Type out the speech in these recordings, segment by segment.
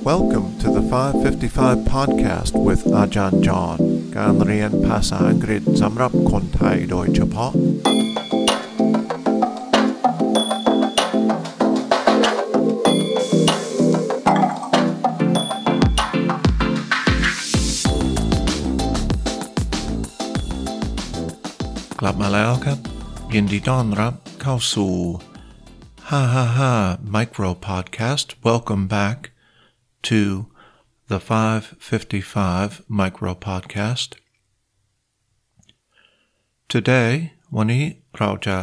Welcome to the 555 podcast with Ajahn John การเรียนภาษาอังกฤษสำหรับคนไทยโดยเฉพาะ กลับมาแล้วครับ ยินดีต้อนรับเข้าสู่ 555 Micro Podcast. Welcome back to the 555 Micro Podcast. Today วันนี้เราจะ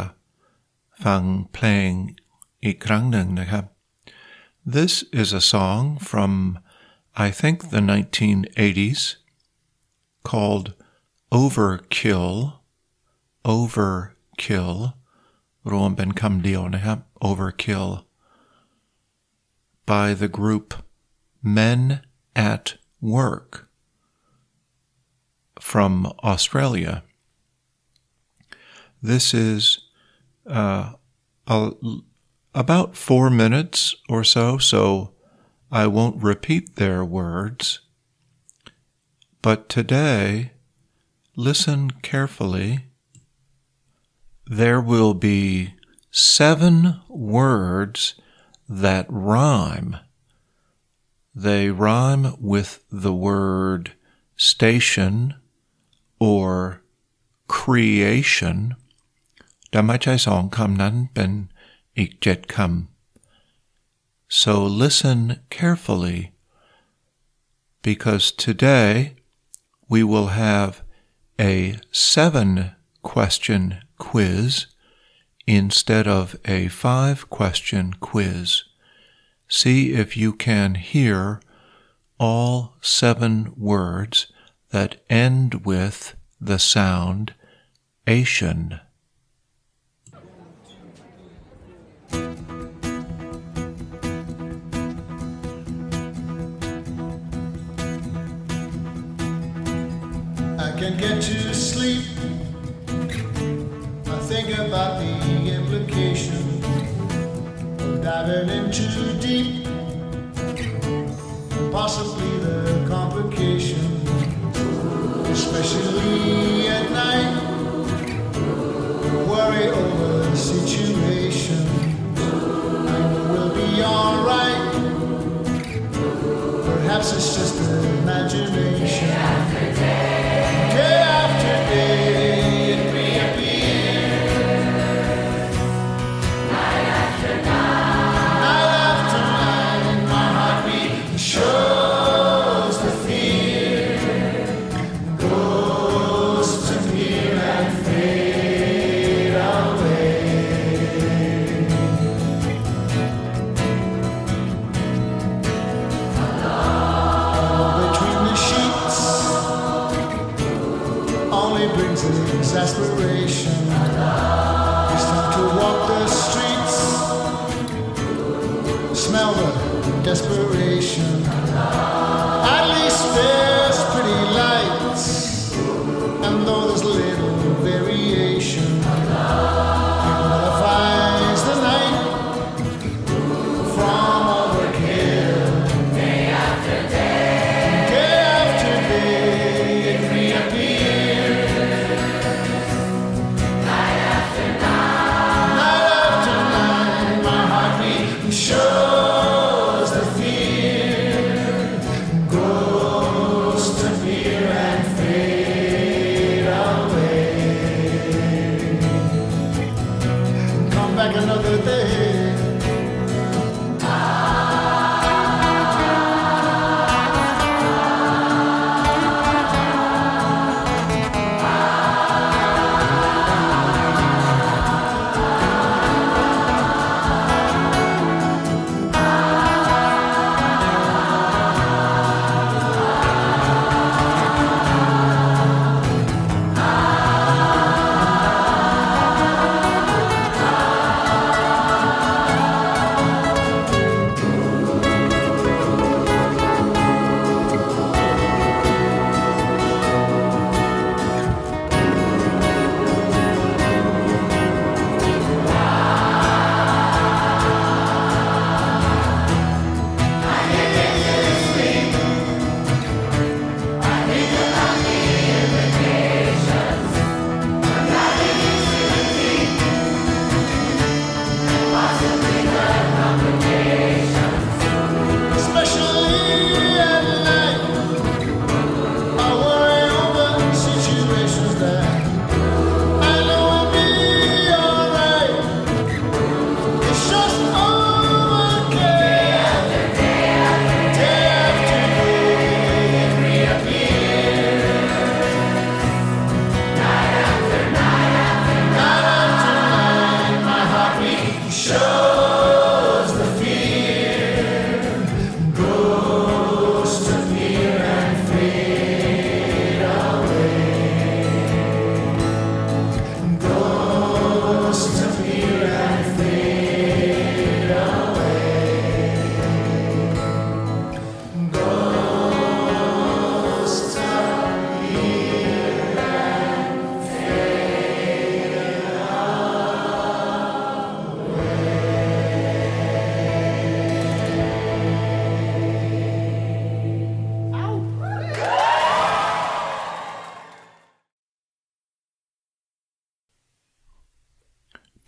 ฟังเพลงอีกครั้งหนึ่งนะครับ This is a song from I think the 1980s called Overkill Overkill รวมเป็นคำเดียวนะครับ Overkill by the group Men at Work from Australia. This is uh, a- about four minutes or so, so I won't repeat their words. But today, listen carefully. There will be seven words that rhyme. They rhyme with the word station or creation แต่ไม่ใช่สองคำนั้นเป็นอีกเจ็ดคำ So listen carefully because today we will have a seven question quiz instead of a five question quiz. See if you can hear all seven words that end with the sound Asian. I can get to sleep. I think about the implication of diving in too deep, possibly the complication, especially at night. Worry over the situation. Desperation.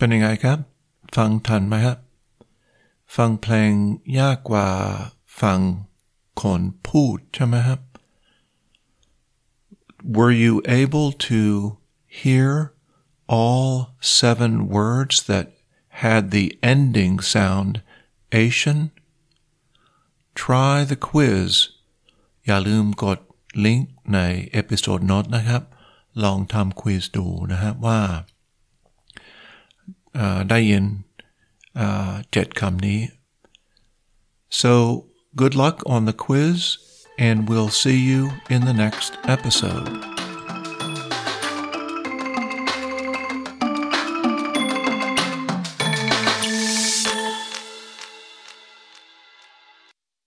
เป็นยังไงครับ ฟังทันไหมครับ ฟังเพลงยากกว่าฟังคนพูดใช่ไหมครับ Were you able to hear all seven words that had the ending sound Asian? Try the quiz อย่าลืมกดลิงก์ในเอพิโซดโน้ตนะครับ ลองทำควิสดูนะครับว่า ได้ยินเจ็ดคำนี้ so good luck on the quiz and we'll see you in the next episode